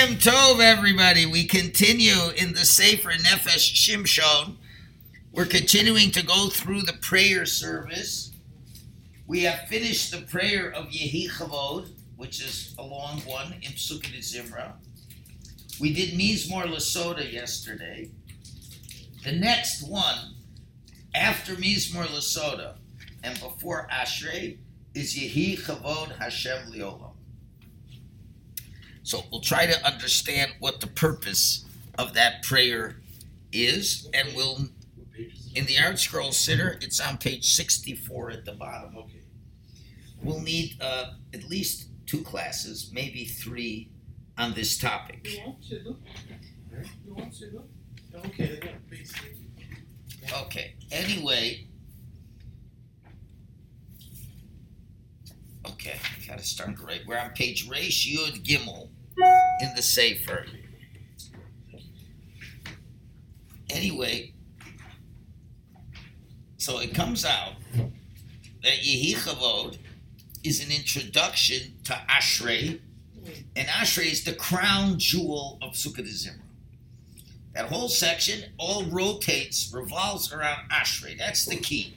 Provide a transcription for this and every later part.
Yom Tov, everybody. We continue in the Sefer Nefesh Shimshon. We're continuing to go through the prayer service. We have finished the prayer of Yehi Chavod, which is a long one in Pesukei Dezimra. We did Mizmor Lasoda yesterday. The next one, after Mizmor Lasoda and before Ashrei, is Yehi Chavod Hashem Liolam. So we'll try to understand what the purpose of that prayer is, and we'll in the ArtScroll Siddur, it's on page 64 at the bottom. Okay. We'll need uh, at least two classes, maybe three, on this topic. You want to do? You want to do? Okay, then, yeah, please. Okay. Anyway. Okay, I gotta start right. We're on page Reish Yud Gimel in the Sefer. Anyway, so it comes out that Yehi Chavod is an introduction to Ashrei, and Ashrei is the crown jewel of Pesukei Dezimra. That whole section all rotates, revolves around Ashrei. That's the key.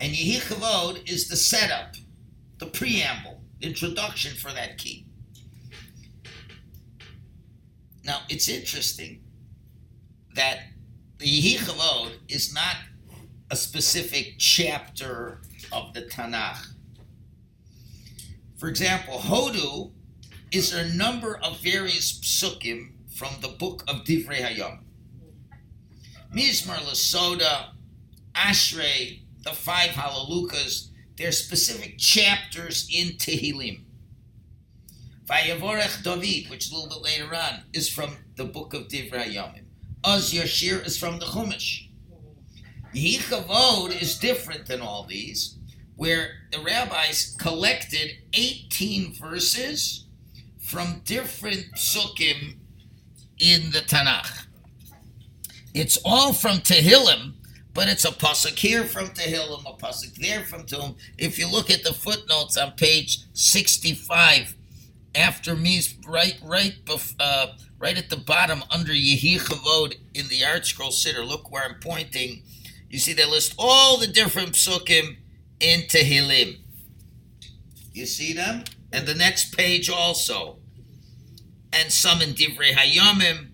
And Yehi Chavod is the setup, the preamble, introduction for that key. Now, it's interesting that the Yehi is not a specific chapter of the Tanakh. For example, Hodu is a number of various psukim from the book of Divrei Hayom. Mizmor Lasoda, Ashrei, the five Hallelujahs, they're specific chapters in Tehillim. Vayavorech David, which is a little bit later on, is from the book of Divrei Hayomim. Oz Yashir is from the Chumash. Yichavod is different than all these, where the rabbis collected 18 verses from different psukim in the Tanakh. It's all from Tehillim, but it's a pasuk here from Tehillim, a pasuk there from Tehillim. If you look at the footnotes on page 65, after me, right, right, bef- uh, right at the bottom under Yehi Chavod in the ArtScroll Siddur, look where I'm pointing. You see they list all the different psukim in Tehillim. You see them? And the next page also. And some in Divrei Hayomim.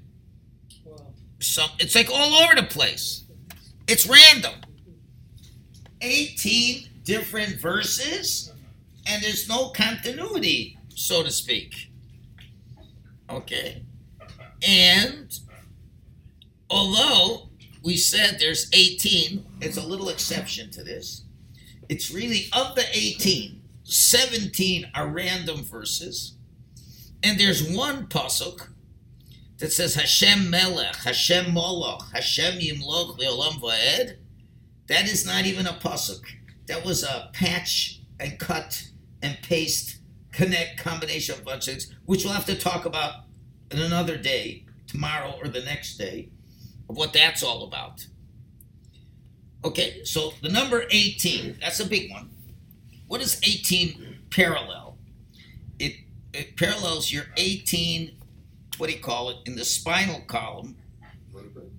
Some it's like all over the place. It's random. 18 different verses, and there's no continuity, so to speak. Okay. And although we said there's 18, it's a little exception to this. It's really of the 18, 17 are random verses, and there's one pasuk that says Hashem Melech, Hashem Malach, Hashem Yimloch Leolam Vaed. That is not even a pasuk. That was a patch and cut and paste connect combination of a bunch of things, which we'll have to talk about in another day, tomorrow or the next day, of what that's all about. Okay, so the number 18, that's a big one. What is 18 parallel? It, it parallels your 18, what do you call it, in the spinal column,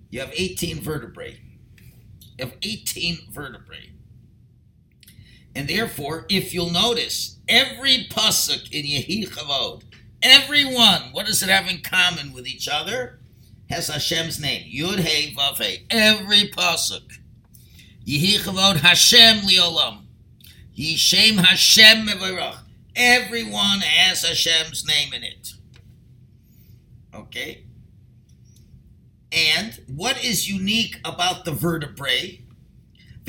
you have 18 vertebrae. You have 18 vertebrae. And therefore, if you'll notice, every pasuk in Yehi every one, what does it have in common with each other? Has Hashem's name. Yud Hey Vav Hey. Every pasuk. Yehi Chavod Hashem Liolam. Yishem Hashem Mevarach. Everyone has Hashem's name in it. Okay? And what is unique about the vertebrae?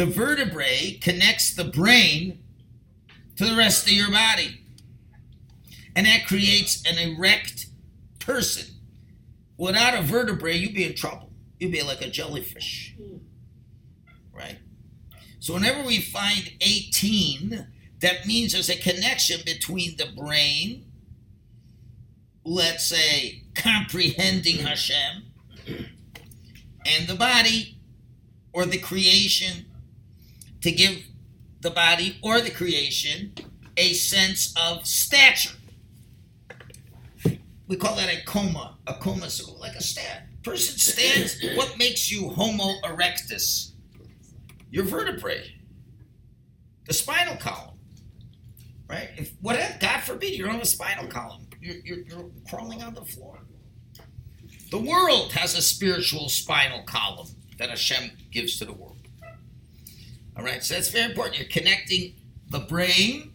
The vertebrae connects the brain to the rest of your body. And that creates an erect person. Without a vertebrae, you'd be in trouble. You'd be like a jellyfish. Right? So whenever we find 18, that means there's a connection between the brain, let's say, comprehending Hashem, and the body or the creation to give the body or the creation a sense of stature. we call that a koma, a koma, so like a stand. Person stands. What makes you Homo erectus? Your vertebrae, the spinal column, right? If what, God forbid, you're on a spinal column, you're, you're, you're crawling on the floor. The world has a spiritual spinal column that Hashem gives to the world. All right, so that's very important. You're connecting the brain,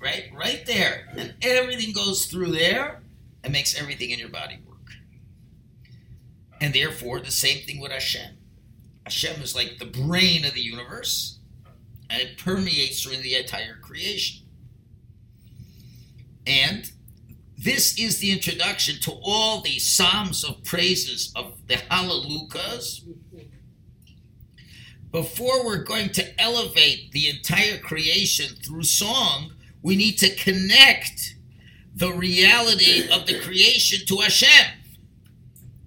right, right there, and everything goes through there and makes everything in your body work. And therefore, the same thing with Hashem. Hashem is like the brain of the universe, and it permeates through the entire creation. And this is the introduction to all the psalms of praises of the hallelujahs. Before we're going to elevate the entire creation through song, we need to connect the reality of the creation to Hashem,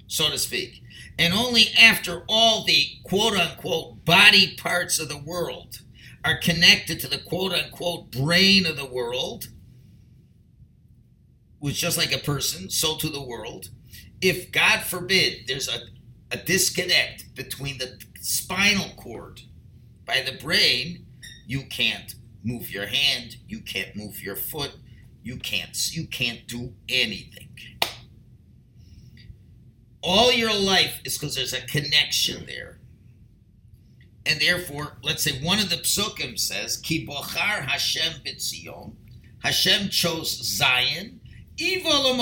so to speak. And only after all the quote unquote body parts of the world are connected to the quote unquote brain of the world, which just like a person, so to the world. If God forbid there's a, a disconnect between the spinal cord by the brain, you can't move your hand, you can't move your foot, you can't you can't do anything. All your life is because there's a connection there. And therefore, let's say one of the psukim says, Ki bochar Hashem b'tzion. Hashem chose Zion. Evil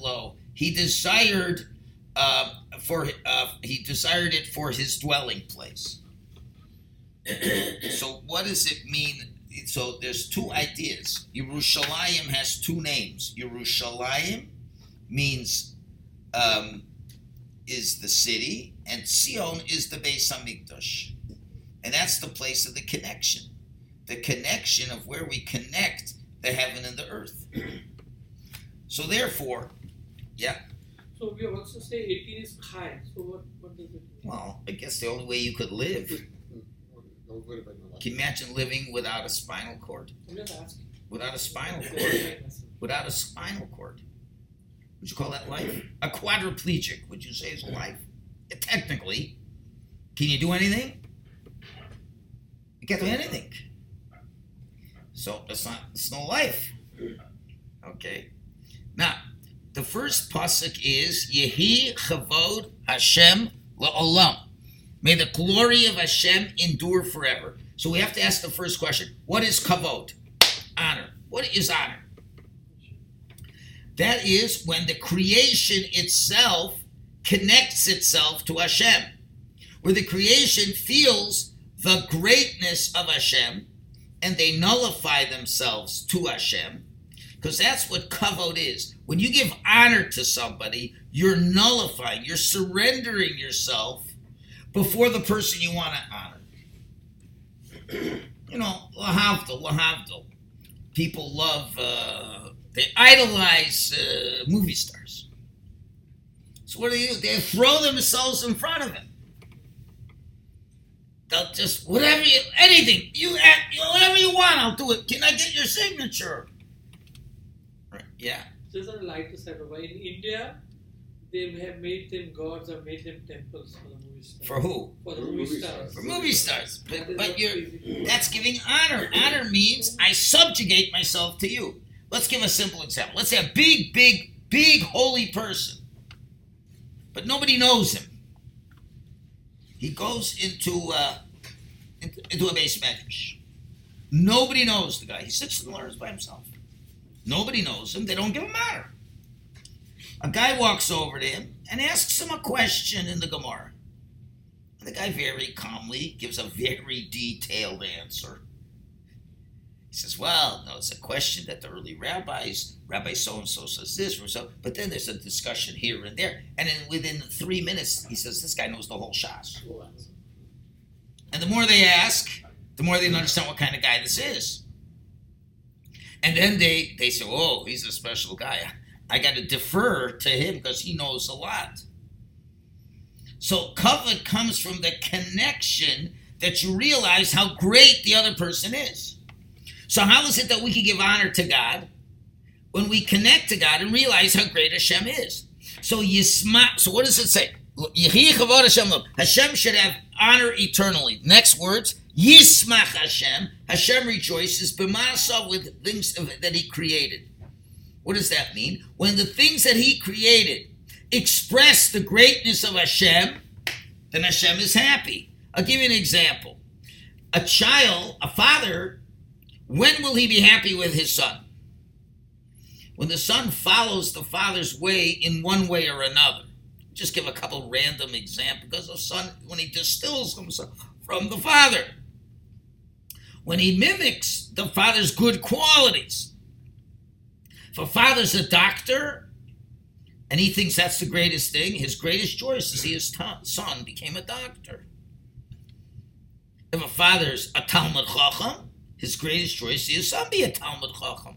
lo. He desired uh, for uh, he desired it for his dwelling place. so what does it mean? So there's two ideas. Yerushalayim has two names. Yerushalayim means um, is the city, and Zion is the Beis Hamikdash, and that's the place of the connection, the connection of where we connect the heaven and the earth. So therefore, yeah. So we also say 18 is high. So what, what does it mean? Well, I guess the only way you could live. Can you imagine living without a spinal cord? I'm just asking. Without a spinal cord? Without a spinal cord? Would you call that life? A quadriplegic, would you say is life? Technically. Can you do anything? You can't do anything. So it's not it's no life. Okay. Now, the first pasuk is Yehi Chavod Hashem La'olam. May the glory of Hashem endure forever. So we have to ask the first question: What is kavod? Honor. What is honor? That is when the creation itself connects itself to Hashem, where the creation feels the greatness of Hashem, and they nullify themselves to Hashem because that's what kavod is. When you give honor to somebody, you're nullifying, you're surrendering yourself before the person you want to honor. you know, lahavdil, lahavdil. People love, uh, they idolize uh, movie stars. So what do they do? They throw themselves in front of him. They'll just whatever you, anything you, you whatever you want, I'll do it. Can I get your signature? Yeah. Just a lighter side of In India, they have made them gods or made them temples for the movie stars. For who? For the For movie movie stars. stars. For movie stars. But, is but you're that's giving honor. Honor means I subjugate myself to you. Let's give a simple example. Let's say a big, big, big holy person, but nobody knows him. He goes into uh, into, into a beis medrash. Nobody knows the guy. He sits and learns by himself. Nobody knows him. They don't give a matter. A guy walks over to him and asks him a question in the Gemara. And the guy very calmly gives a very detailed answer. He says, Well, no, it's a question that the early rabbis, Rabbi so and so says this, or so, but then there's a discussion here and there. And then within three minutes, he says, This guy knows the whole Shas. And the more they ask, the more they understand what kind of guy this is. And then they, they say, Oh, he's a special guy. I got to defer to him because he knows a lot. So kavod comes from the connection that you realize how great the other person is. So how is it that we can give honor to God when we connect to God and realize how great Hashem is. So Yisma. So what does it say? Hashem should have honor eternally. Next words. Yismach Hashem. Hashem rejoices b'masa with things that He created. What does that mean? When the things that He created express the greatness of Hashem, then Hashem is happy. I'll give you an example. A child, a father, when will he be happy with his son? When the son follows the father's way in one way or another. Just give a couple random examples because the son, when he distills himself from the father, when he mimics the father's good qualities. If a father's a doctor and he thinks that's the greatest thing, his greatest joy is to see his son became a doctor. If a father's a Talmud Chacham, his greatest joy is to see his son be a Talmud Chacham.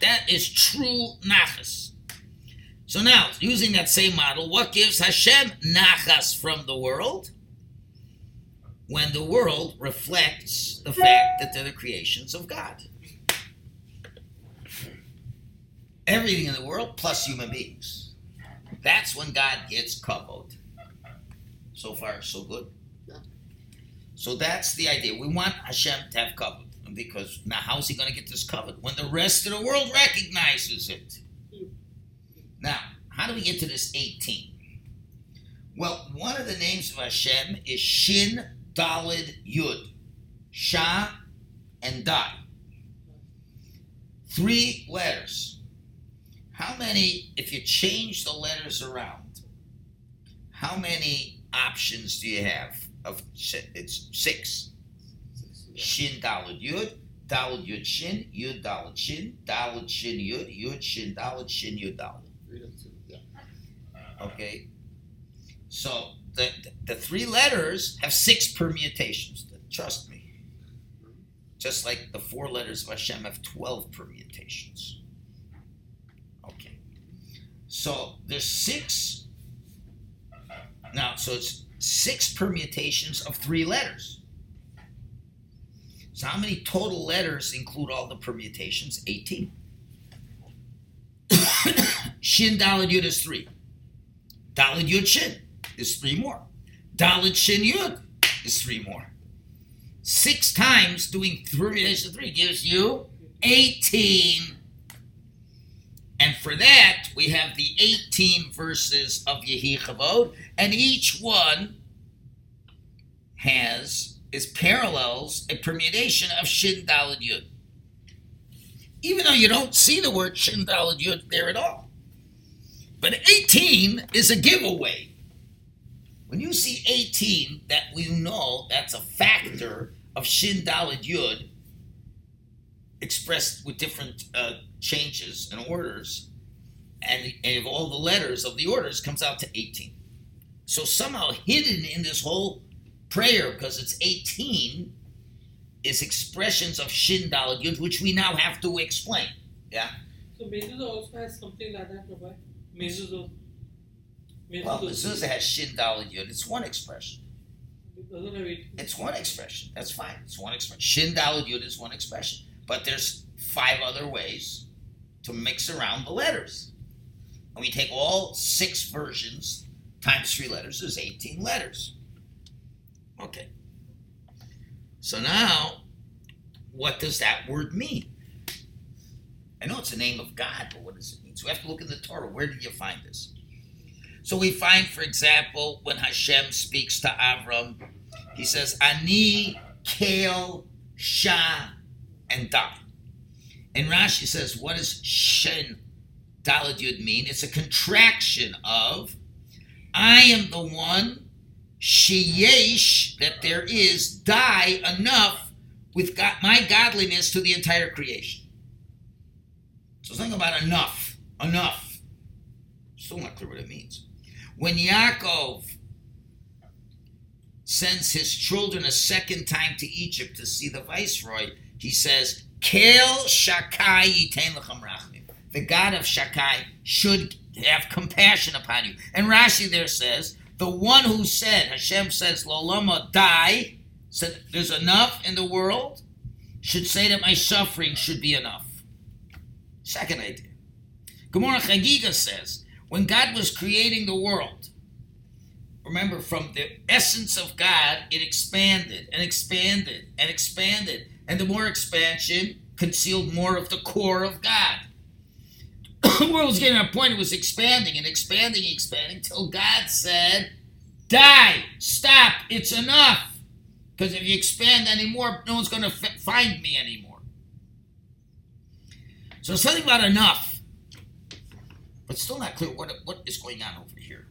That is true nachas. So now, using that same model, what gives Hashem nachas from the world? When the world reflects the fact that they're the creations of God. Everything in the world plus human beings. That's when God gets kavod. So far, so good. So that's the idea. We want Hashem to have kavod. Because now how's he going to get this kavod? When the rest of the world recognizes it. Now, how do we get to this 18? Well, one of the names of Hashem is Shin Dalid Yud. Shah and Dai. Three letters. How many, if you change the letters around, how many options do you have? Of It's six. Shin Dalid Yud, Dalid Yud Shin, Yud Dalid Shin, Dalid Shin Yud, Yud Shin Dalid Shin Yud Dalid. Okay. So the the three letters have six permutations. Trust me. Just like the four letters of Hashem have twelve permutations. Okay. So there's six. Now, so it's six permutations of three letters. So how many total letters include all the permutations? 18. Shin Dalad Yud is three. Dalad Yud Shin is three more. Dalad Shin Yud is three more. Six times doing permutation of three gives you 18. And for that, we have the 18 verses of Yehi Chavod, and each one has is parallels a permutation of Shin Dalad Yud. Even though you don't see the word Shin Dalad Yud there at all. But 18 is a giveaway. When you see 18, that we know that's a factor of Shin Dalad Yud expressed with different uh, changes and orders, and, and all the letters of the orders comes out to 18. So somehow hidden in this whole prayer, because it's 18, is expressions of Shin Dalad Yud, which we now have to explain. Yeah. So mezuzah also has something like that, Rabbi. Mezuzah. Well, mezuzah has Shin Dalad Yud. It's one expression. It doesn't have it. It's one expression. That's fine. It's one expression. Shin Dalad Yud is one expression. But there's five other ways to mix around the letters. And we take all six versions times three letters is 18 letters. Okay. So now, what does that word mean? I know it's the name of God, but what does it mean? So we have to look in the Torah. Where did you find this? So we find, for example, when Hashem speaks to Avram, he says, Ani, Kale, Shah, and Da. And Rashi says, what does Shin Dalad Yud mean? It's a contraction of I am the one, Sheyesh, that there is, die enough with God, my godliness to the entire creation. So think about enough, enough. Still not clear what it means. When Yaakov sends his children a second time to Egypt to see the viceroy, he says, Kel Shakai rachmim. The God of Shakai should have compassion upon you. And Rashi there says, the one who said, Hashem says, Lolama die, said there's enough in the world, should say that my suffering should be enough. Second idea. Gemara Chagiga says, when God was creating the world, remember, from the essence of God, it expanded and expanded and expanded. And the more expansion concealed more of the core of God. the world was getting to a point it was expanding and expanding and expanding until God said, Die, stop, it's enough. Because if you expand anymore, no one's going to f- find me anymore. So something about enough, but still not clear what what is going on over here.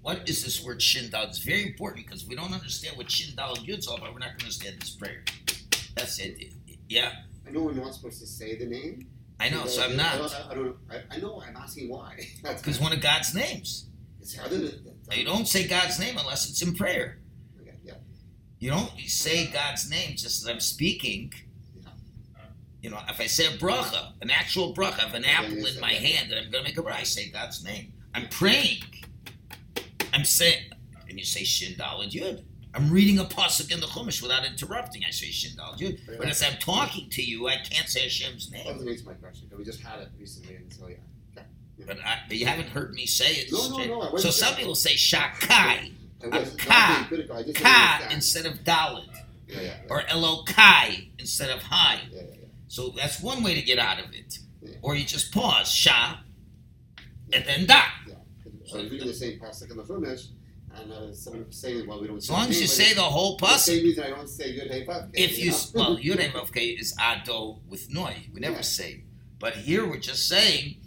What is this word shindal? It's very important because we don't understand what shindal yud's all about. We're not going to understand this prayer. That's it. Yeah, I know we're not supposed to say the name. I know. So I'm I uh, not I, don't, I, I know. I'm asking why. That's because one of God's names. it's other than You don't say God's name unless it's in prayer. Okay, yeah. You don't say God's name just as I'm speaking. You know, if I say a bracha, an actual bracha, I have an apple in my that. hand and I'm going to make a bracha, I say God's name. I'm praying. I'm saying, and you say Shin Daled Yud. I'm reading a pasuk in the Chumash without interrupting. I say Shin Daled Yud. But as I'm talking to you, I can't say Hashem's That name. doesn't answer my question. We just had it recently, so yeah. But, I, but you haven't heard me say it. No, no, no, so some people say Shakai, I was not ka, being critical. I just didn't Ka instead of Dalit, Yeah, or Elokai instead of Hai. Yeah, yeah, yeah. So that's one way to get out of it. Yeah. Or you just pause, Sha, and then Da. So I was reading the same pasuk in the Chumash, and uh, someone saying, "Well, we don't." As long as you say the whole the pasuk. same reason I don't say Yud Hey Vav. If you know? well, Yudem Vavke is Ado with Noi. We never Yeah. say. But here we're just saying.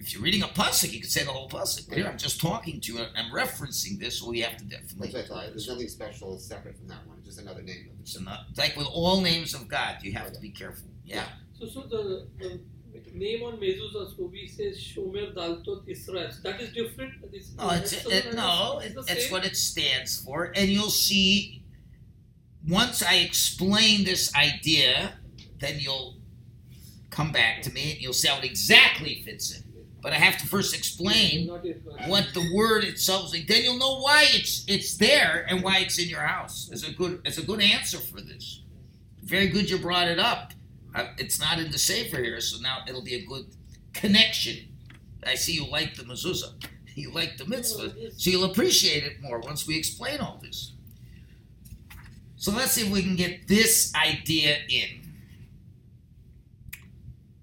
If you're reading a pasuk, you can say the whole pasuk. Here I'm just talking to you. and I'm referencing this, so we have to definitely. That's what I thought. There's nothing special separate from that one. It's just another name. of it. So not, like with all names of God, you have to be careful. Yeah. So, so the, the name on mezuzah Sobi says Shomer Daltot Israel. That is different. This, No, it's it, no, it's it, the that's same? what it stands for, and you'll see. Once I explain this idea, then you'll come back to me and you'll see how it exactly fits in. But I have to first explain what the word itself is. Then you'll know why it's it's there and why it's in your house. It's a good it's a good answer for this. Very good you brought it up. It's not in the sefer here, so now it'll be a good connection. I see you like the mezuzah. You like the mitzvah. So you'll appreciate it more once we explain all this. So let's see if we can get this idea in.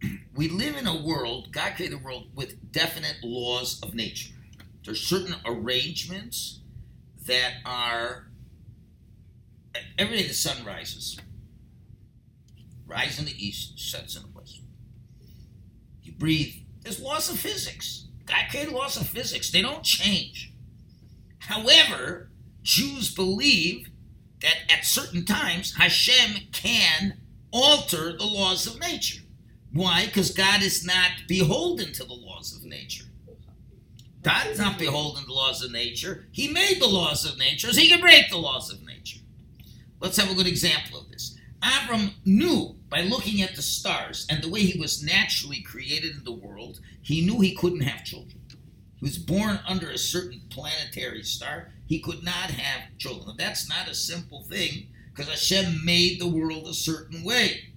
We live in a world, God created a world with definite laws of nature. There's certain arrangements that are every day the sun rises. Rise in the east, sets in the west. You breathe. There's laws of physics. God created laws of physics. They don't change. However, Jews believe that at certain times Hashem can alter the laws of nature. Why? Because God is not beholden to the laws of nature. God's not beholden to the laws of nature. He made the laws of nature, so he can break the laws of nature. Let's have a good example of this. Abram knew by looking at the stars and the way he was naturally created in the world, he knew he couldn't have children. He was born under a certain planetary star. He could not have children. And that's not a simple thing because Hashem made the world a certain way.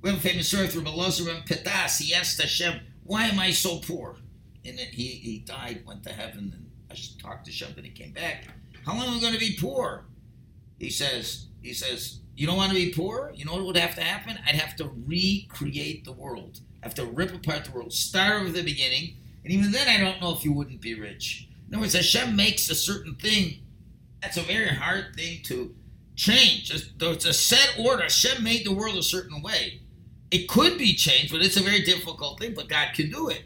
We have a famous story from Elazar ben Pedas. He asked Hashem, Why am I so poor? And he, he died, went to heaven, and I talked to Hashem, and he came back. How long am I going to be poor? He says, he says, you don't want to be poor? You know what would have to happen? I'd have to recreate the world. I have to rip apart the world, start over the beginning, and even then I don't know if you wouldn't be rich. In other words, Hashem makes a certain thing. That's a very hard thing to change. It's a set order. Hashem made the world a certain way. It could be changed, but it's a very difficult thing, but God can do it.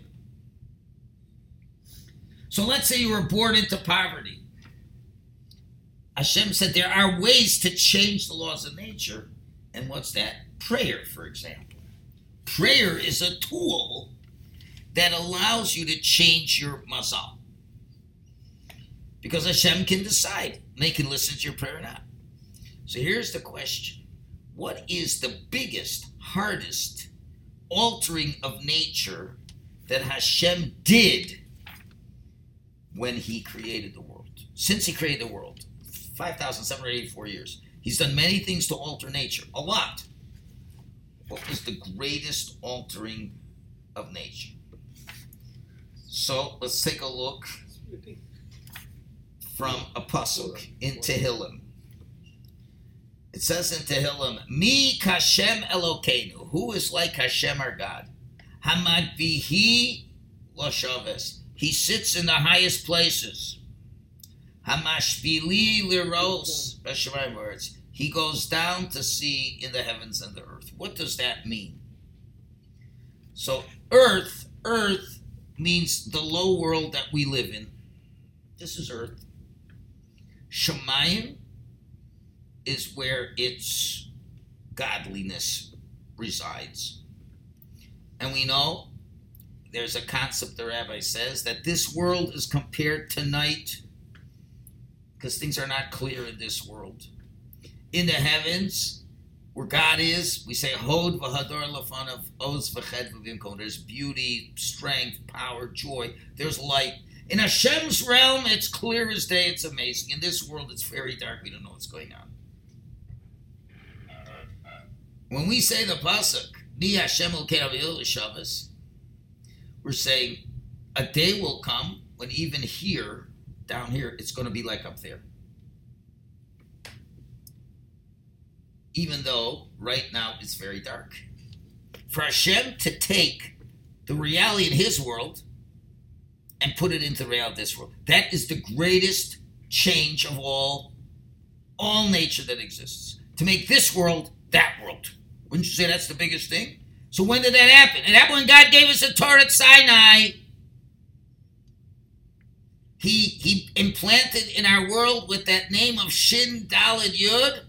So let's say you were born into poverty. Hashem said there are ways to change the laws of nature. And what's that? Prayer, for example. Prayer is a tool that allows you to change your mazal. Because Hashem can decide. They can listen to your prayer or not. So here's the question What is the biggest, hardest altering of nature that Hashem did when He created the world? Since He created the world, 5,784 years, He's done many things to alter nature, a lot. What was the greatest altering of nature? So let's take a look from a pasuk in Tehillim. It says in Tehillim, "Mi kashem Elokeinu, who is like Hashem our God, Hamagbihi lashaves. He sits in the highest places. Hamashpili liros, Beshemayim words. He goes down to see in the heavens and the earth. What does that mean? So earth, earth means the low world that we live in. This is earth. Shemayim is where its godliness resides. And we know there's a concept the rabbi says that this world is compared to night because things are not clear in this world. In the heavens, where God is, we say Hod v'hador lafanav oz v'ched. There's beauty, strength, power, joy. There's light. In Hashem's realm, it's clear as day. It's amazing. In this world, it's very dark. We don't know what's going on. When we say the pasuk, Ni Hashem we're saying a day will come when even here, down here, it's going to be like up there. Even though right now it's very dark. For Hashem to take the reality in His world and put it into the reality of this world, that is the greatest change of all, all nature that exists. To make this world that world. Wouldn't you say that's the biggest thing? So when did that happen? It happened when God gave us the Torah at Sinai. He he implanted in our world with that name of Shin Dalad Yud.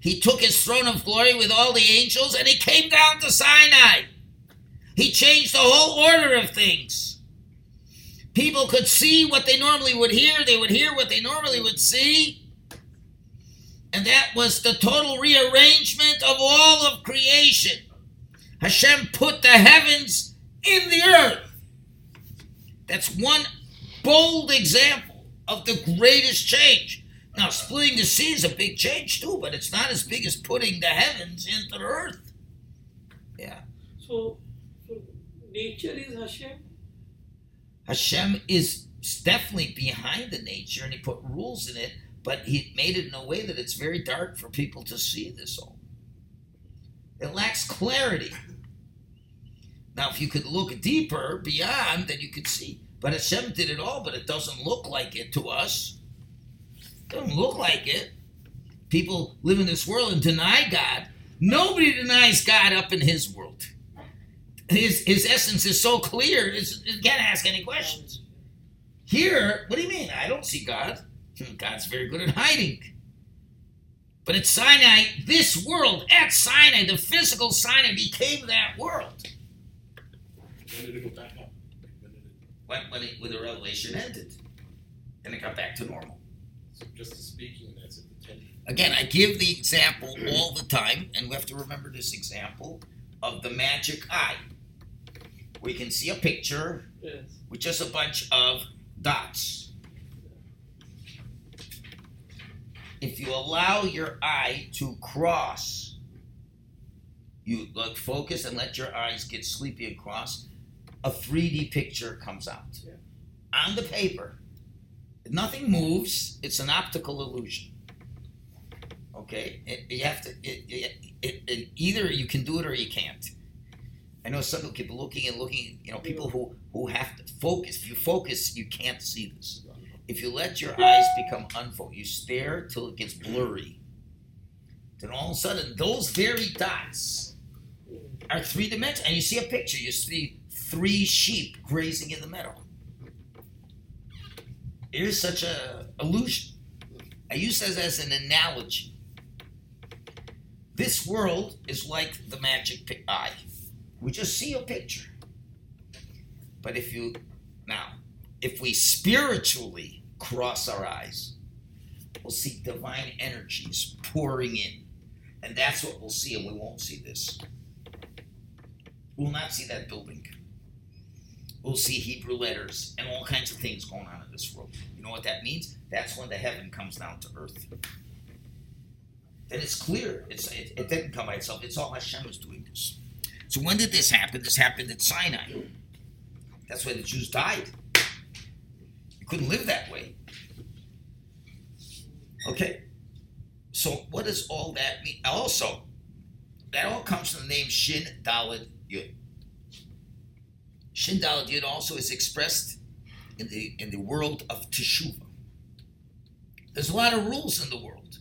He took his throne of glory with all the angels and he came down to Sinai. He changed the whole order of things. People could see what they normally would hear, they would hear what they normally would see. And that was the total rearrangement of all of creation. Hashem put the heavens in the earth. That's one bold example of the greatest change. Now, splitting the sea is a big change too, but it's not as big as putting the heavens into the earth. Yeah. So, so nature is Hashem. Hashem is definitely behind the nature and he put rules in it, but he made it in a way that it's very dark for people to see this all. It lacks clarity. Now, if you could look deeper beyond, then you could see. But Hashem did it all, but it doesn't look like it to us. It doesn't look like it. People live in this world and deny God. Nobody denies God up in his world. His, his essence is so clear, it's, you can't ask any questions. Here, what do you mean? I don't see God. Hmm, God's very good at hiding. But at Sinai, this world, at Sinai, the physical Sinai became that world. When did it go back up? When did it, When, when, it, when the revelation ended. And it got back to normal. so just speaking, that's at the ten. Again, I give the example all the time, and we have to remember this example of the magic eye. We can see a picture Yes. with just a bunch of dots. If you allow your eye to cross, you look focus and let your eyes get sleepy and cross, a 3D picture comes out. Yeah. On the paper. Nothing moves, it's an optical illusion. Okay? It, you have to, it, it, it, it, either you can do it or you can't. I know some people keep looking and looking, you know, people who, who have to focus. If you focus, you can't see this. If you let your eyes become unfocused, you stare till it gets blurry. Then all of a sudden, those very dots are three dimensional. And you see a picture, you see three sheep grazing in the meadow. It is such a illusion. I use this as an analogy. This world is like the magic eye. We just see a picture. But if you now, if we spiritually cross our eyes, we'll see divine energies pouring in. And that's what we'll see, and we won't see this. We'll not see that building. We'll see Hebrew letters and all kinds of things going on in this world. You know what that means? That's when the heaven comes down to earth. Then it's clear. It's, it, it didn't come by itself. It's all Hashem is doing this. So when did this happen? This happened at Sinai. That's why the Jews died. You couldn't live that way. Okay. So what does all that mean? Also, that all comes from the name Shin Dalid Yud. Shin Dalid Yud also is expressed in the in the world of Teshuvah. There's a lot of rules in the world.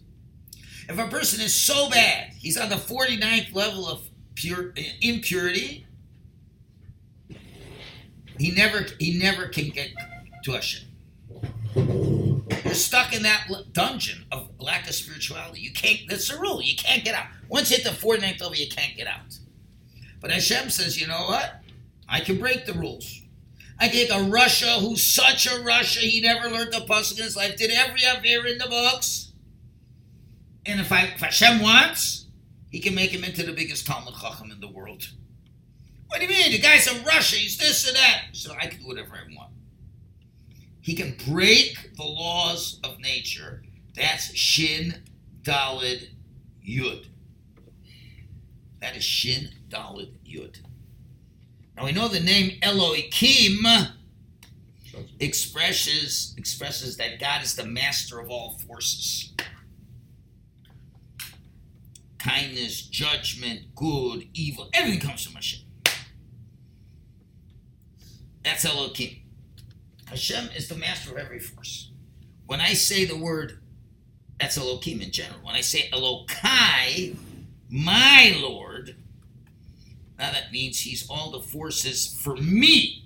If a person is so bad, he's on the 49th level of pure impurity, he never he never can get to Hashem. You're stuck in that dungeon of lack of spirituality. You can't. That's the rule. You can't get out. Once you hit the 49th level, you can't get out. But Hashem says, you know what? I can break the rules. I take a rasha who's such a rasha, he never learned the pasuk in his life, did every Avir in the books. And if, I, if Hashem wants, he can make him into the biggest Talmud Chacham in the world. What do you mean? The guy's a rasha, he's this and that. So I can do whatever I want. He can break the laws of nature. That's Shin Dalid Yud. That is Shin Dalid Yud. Now we know the name Elohim expresses expresses that God is the master of all forces. Kindness, judgment, good, evil, everything comes from Hashem. That's Elohim. Hashem is the master of every force. When I say the word, that's Elohim in general. When I say Elokai, my Lord, now that means he's all the forces for me.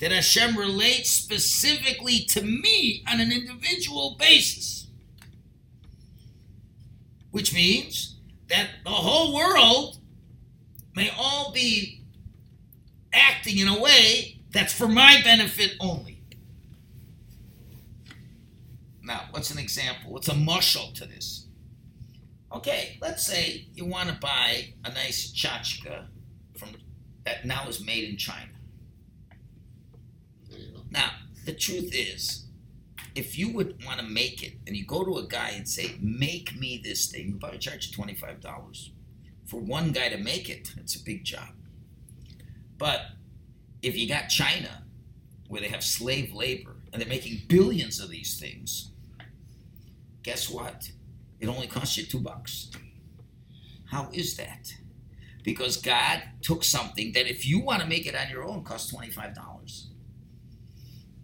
That Hashem relates specifically to me on an individual basis. Which means that the whole world may all be acting in a way that's for my benefit only. Now, what's an example? What's a mushal to this? Okay, let's say you want to buy a nice tchotchke from that now is made in China. There you go. Now, the truth is, if you would want to make it and you go to a guy and say, "Make me this thing," you probably charge you twenty five dollars for one guy to make it. It's a big job. But if you got China, where they have slave labor and they're making billions of these things, guess what? It only costs you two bucks. How is that? Because God took something that if you want to make it on your own costs $25.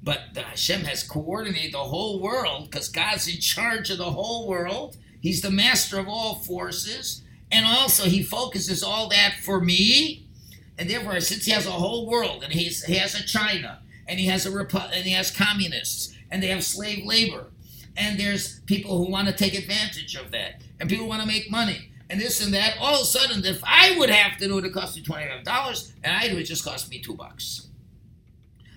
But the Hashem has coordinated the whole world because God's in charge of the whole world. He's the master of all forces. And also, He focuses all that for me. And therefore, since He has a whole world and he's, He has a China and He has a Repu- and He has communists and they have slave labor and there's people who want to take advantage of that and people want to make money and this and that. All of a sudden, if I would have to do it, it cost me $25 and I do it, just cost me two bucks.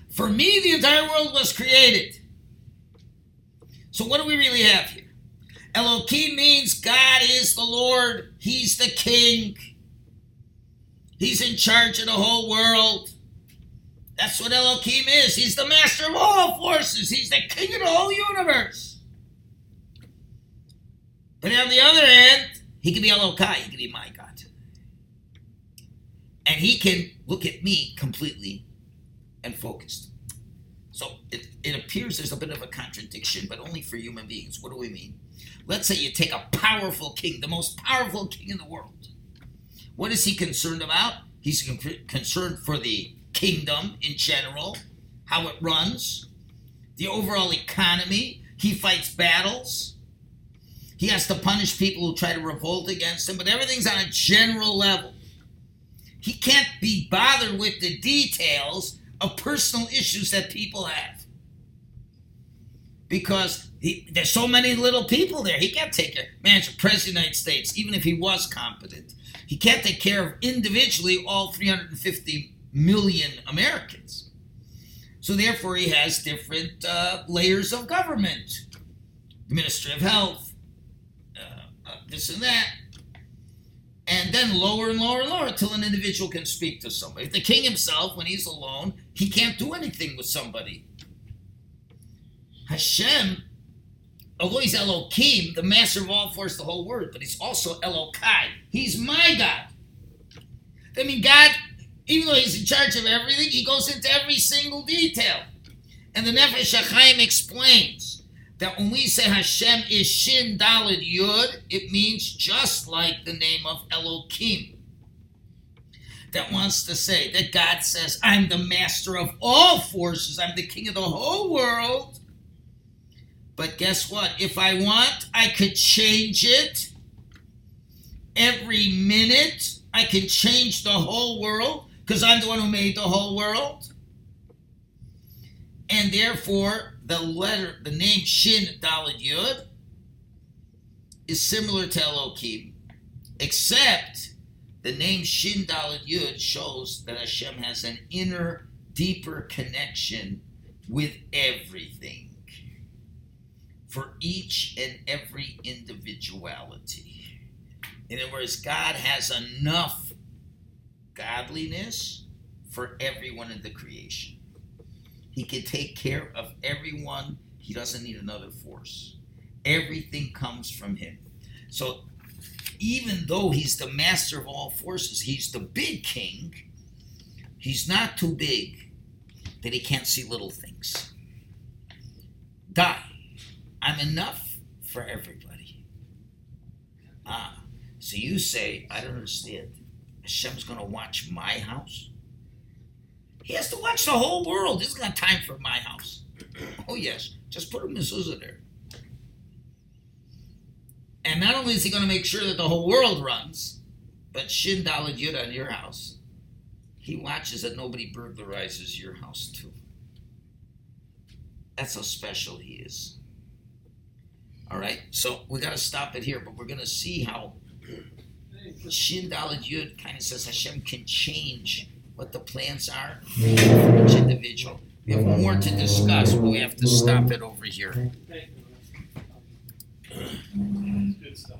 For me, the entire world was created. So, what do we really have here? Elohim means God is the Lord, He's the King, He's in charge of the whole world. That's what Elohim is. He's the master of all forces, He's the King of the whole universe. But on the other hand, He can be a Elokai, He can be my God. And He can look at me completely and focused. So it, it appears there's a bit of a contradiction, but only for human beings. What do we mean? Let's say you take a powerful king, the most powerful king in the world. What is he concerned about? He's con- concerned for the kingdom in general, how it runs, the overall economy. He fights battles. He has to punish people who try to revolt against him, but everything's on a general level. He can't be bothered with the details of personal issues that people have. Because he, there's so many little people there. He can't take care. Man, it's the president of the United States, even if he was competent. He can't take care of individually all 350 million Americans. So therefore, he has different uh, layers of government. The Ministry of Health, this and that. And then lower and lower and lower until an individual can speak to somebody. The king himself, when he's alone, he can't do anything with somebody. Hashem, although he's Elohim, the master of all force, the whole world, but he's also Elokai. He's my God. I mean, God, even though he's in charge of everything, he goes into every single detail. And the Nefesh HaChaim explains that when we say Hashem is Shin Dalad Yud, it means just like the name of Elohim. That wants to say that God says, I'm the master of all forces, I'm the king of the whole world. But guess what? If I want, I could change it every minute. I can change the whole world because I'm the one who made the whole world. And therefore, the letter, the name Shin Dalad Yud is similar to Elohim, except the name Shin Dalad Yud shows that Hashem has an inner, deeper connection with everything for each and every individuality. In other words, God has enough godliness for everyone in the creation. He can take care of everyone. He doesn't need another force. Everything comes from him. So even though he's the master of all forces, he's the big king, he's not too big that he can't see little things. Dai. I'm enough for everybody. Ah, so you say, I don't understand. Hashem's going to watch my house? He has to watch the whole world. He's got time for my house. Oh, yes. Just put a mezuzah there. And not only is he going to make sure that the whole world runs, but Shin Dalad Yud on your house, he watches that nobody burglarizes your house too. That's how special he is. All right, so we got to stop it here, but we're going to see how Shin Dalad Yud kind of says Hashem can change what the plans are for each individual. We have more to discuss, but we have to stop it over here. Good stuff.